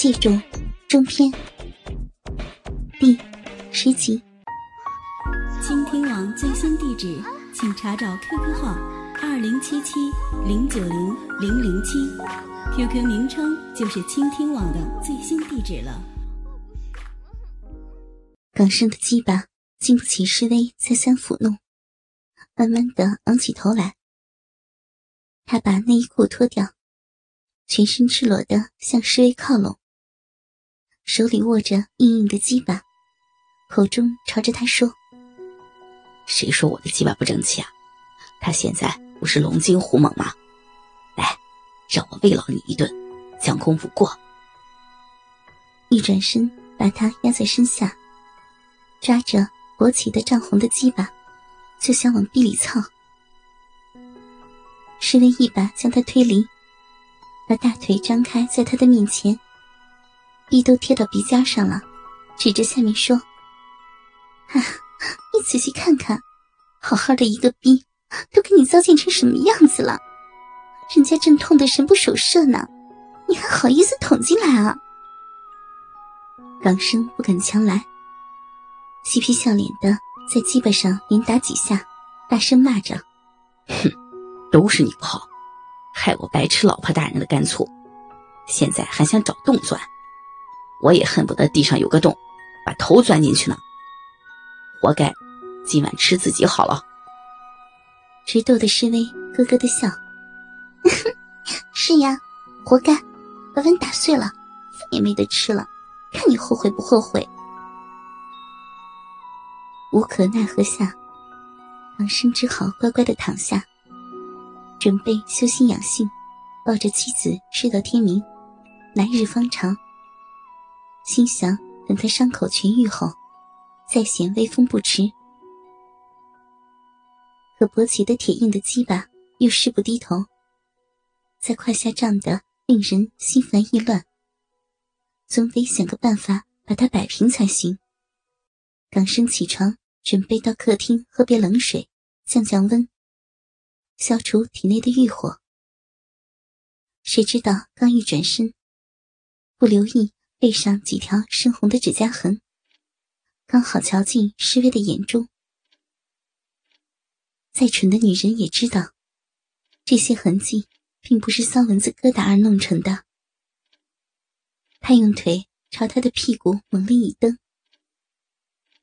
借种中篇第十集。倾听网最新地址，请查找 QQ 号二零七七零九零零零七，QQ 名称就是倾听网的最新地址了。港生的鸡巴经不起施威再三抚弄，慢慢的昂起头来。他把内衣裤脱掉，全身赤裸的向施威靠拢，手里握着硬硬的鸡巴，口中朝着他说：“谁说我的鸡巴不争气啊？他现在不是龙精虎猛吗？来，让我慰劳你一顿，将功补过。”一转身，把他压在身下，抓着勃起的涨红的鸡巴，就想往壁里蹭。侍卫一把将他推离，把大腿张开在他的面前，逼都贴到鼻尖上了，指着下面说：“啊，你仔细看看，好好的一个逼，都给你糟践成什么样子了？人家正痛得神不守舍呢，你还好意思捅进来啊？”港生不敢强来，嬉皮笑脸的在鸡巴上连打几下，大声骂着：“哼！”都是你不好，害我白吃老婆大人的干醋，现在还想找洞钻，我也恨不得地上有个洞，把头钻进去呢。活该，今晚吃自己好了。直逗得施威咯咯的笑，是呀，活该，把碗打碎了，饭也没得吃了，看你后悔不后悔。无可奈何下，唐生只好乖乖的躺下。准备修心养性，抱着妻子睡到天明，来日方长。心想等他伤口痊愈后，再显威风不迟。可勃起的铁硬的鸡巴又誓不低头，在胯下胀得令人心烦意乱，总得想个办法把它摆平才行。港生起床，准备到客厅喝杯冷水，降降温。消除体内的欲火，谁知道刚一转身，不留意背上几条深红的指甲痕，刚好瞧进施威的眼中。再蠢的女人也知道，这些痕迹并不是骚蚊子疙瘩而弄成的。他用腿朝他的屁股猛力一蹬，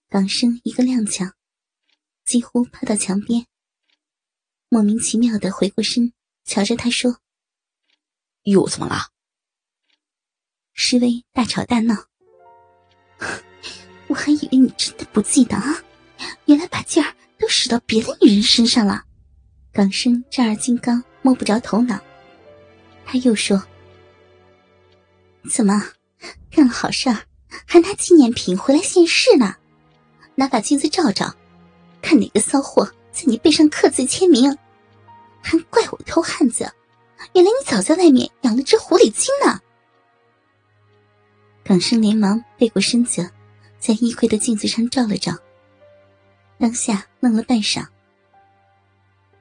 港生一个踉跄，几乎趴到墙边。莫名其妙的回过身，瞧着他说：“又怎么了？”施威大吵大闹，我还以为你真的不记得啊，原来把劲儿都使到别的女人身上了。港生丈二金刚摸不着头脑，他又说：“怎么干了好事，还拿纪念品回来现世呢？拿把镜子照照，看哪个骚货。”在你背上刻字签名，还怪我偷汉子？原来你早在外面养了只狐狸精呢！港生连忙背过身子，在衣柜的镜子上照了照，当下愣了半晌，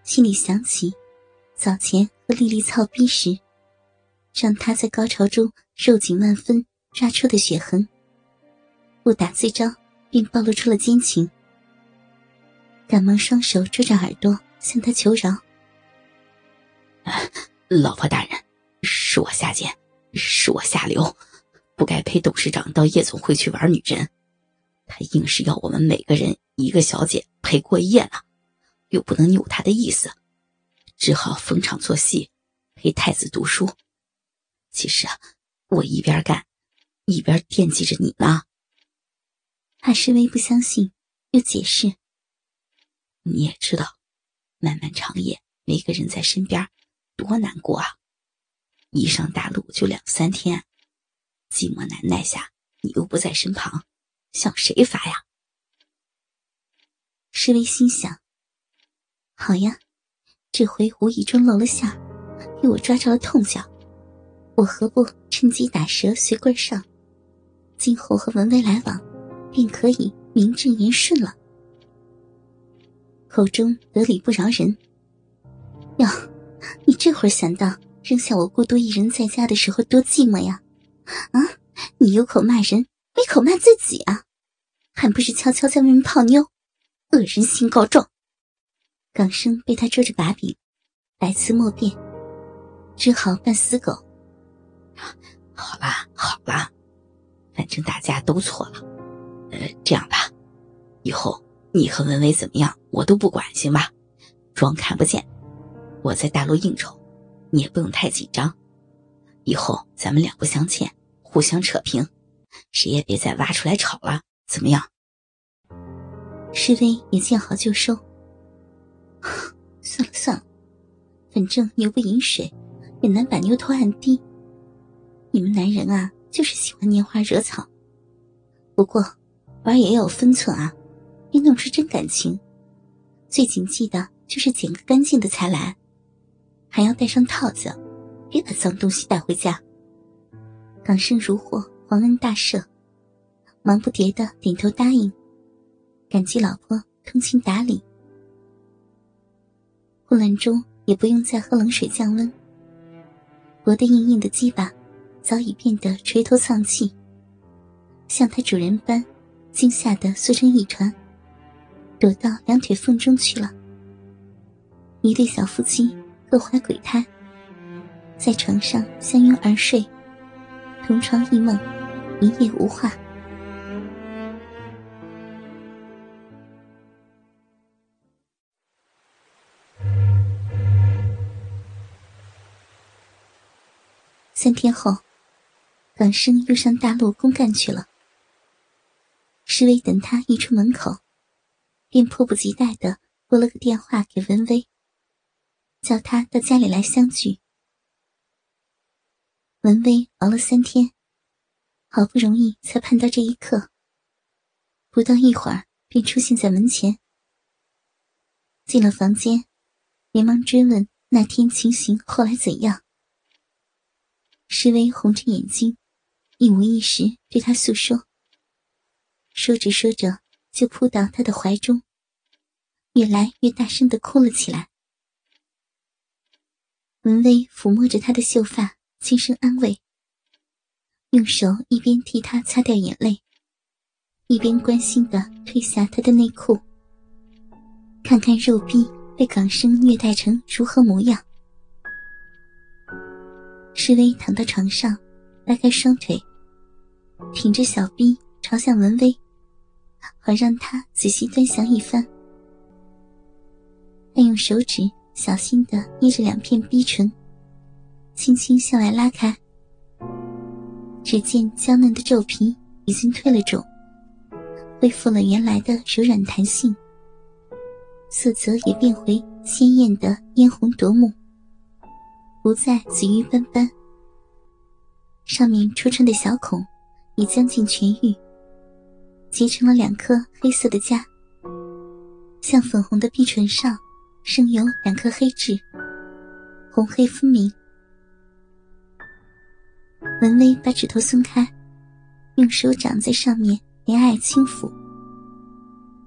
心里想起早前和丽丽操逼时，让他在高潮中肉紧万分抓出的血痕，不打自招，便暴露出了奸情。赶忙双手遮着耳朵，向他求饶：“老婆大人，是我下贱，是我下流，不该陪董事长到夜总会去玩女人。他硬是要我们每个人一个小姐陪过夜呢，又不能扭他的意思，只好逢场作戏，陪太子读书。其实啊，我一边干，一边惦记着你呢。”怕施威不相信，又解释。你也知道，漫漫长夜没个人在身边，多难过啊！一上大路就两三天，寂寞难耐下，你又不在身旁，向谁发呀？施威心想：好呀，这回无意中露了馅被，我抓着了痛脚，我何不趁机打蛇随棍上？今后和文威来往，便可以名正言顺了。口中得理不饶人。哟，你这会儿想到扔下我孤独一人在家的时候多寂寞呀？啊，你有口骂人，没口骂自己啊！还不是悄悄在外面泡妞，恶人先告状。港生被他捉着把柄，百思莫辩，只好扮死狗。好啦好啦，反正大家都错了。呃，这样吧，以后你和文伟怎么样，我都不管，行吧？装看不见。我在大陆应酬，你也不用太紧张。以后咱们两不相欠，互相扯平，谁也别再挖出来吵了，怎么样？施威也见好就收。算了算了，反正牛不饮水，也难把牛头按低。你们男人啊，就是喜欢拈花惹草。不过玩也要有分寸啊，别弄出真感情。最谨记的就是捡个干净的才来，还要带上套子，别把脏东西带回家。港生如获皇恩大赦，忙不迭的点头答应，感激老婆通情达理。混乱中也不用再喝冷水降温，薄得硬硬的鸡巴早已变得垂头丧气，像它主人般惊吓的缩成一团，躲到两腿缝中去了。一对小夫妻各怀鬼胎，在床上相拥而睡，同床异梦，一夜无话。三天后，港生又上大陆公干去了。施威等他一出门口，便迫不及待的拨了个电话给文威，叫他到家里来相聚。文威熬了三天，好不容易才盼到这一刻。不到一会儿，便出现在门前。进了房间，连忙追问那天情形后来怎样。施威红着眼睛，一五一十对他诉说。说着说着，就扑到他的怀中，越来越大声的哭了起来。文威抚摸着他的秀发，轻声安慰，用手一边替他擦掉眼泪，一边关心的褪下他的内裤，看看肉壁被港生虐待成如何模样。施威躺到床上，拉开双腿，挺着小臂朝向文威，好让他仔细端详一番。他用手指小心的捏着两片逼唇，轻轻向外拉开。只见娇嫩的皱皮已经褪了肿，恢复了原来的柔软弹性，色泽也变回鲜艳的嫣红夺目。不再紫玉斑斑，上面戳穿的小孔已将近痊愈，结成了两颗黑色的痂。像粉红的碧唇上，生有两颗黑痣，红黑分明。文威把指头松开，用手掌在上面怜爱轻抚，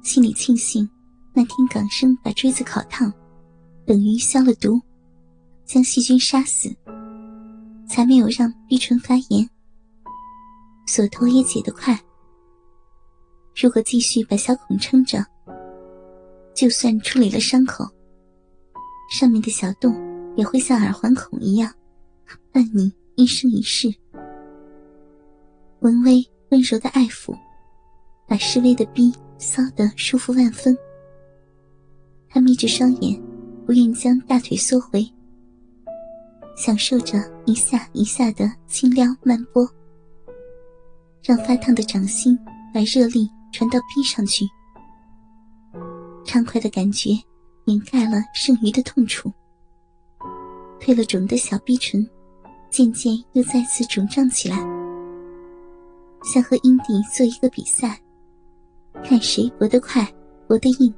心里庆幸那天港生把锥子烤烫，等于消了毒。将细菌杀死，才没有让逼唇发炎，锁头也解得快。如果继续把小孔撑着，就算处理了伤口，上面的小洞也会像耳环孔一样，伴你一生一世。文威温柔的爱抚，把施威的逼搔得舒服万分。他眯着双眼，不愿将大腿缩回。享受着一下一下的轻撩慢拨，让发烫的掌心把热力传到逼上去。畅快的感觉掩盖了剩余的痛楚。褪了肿的小逼唇，渐渐又再次肿胀起来，想和英迪做一个比赛，看谁搏得快，搏得硬。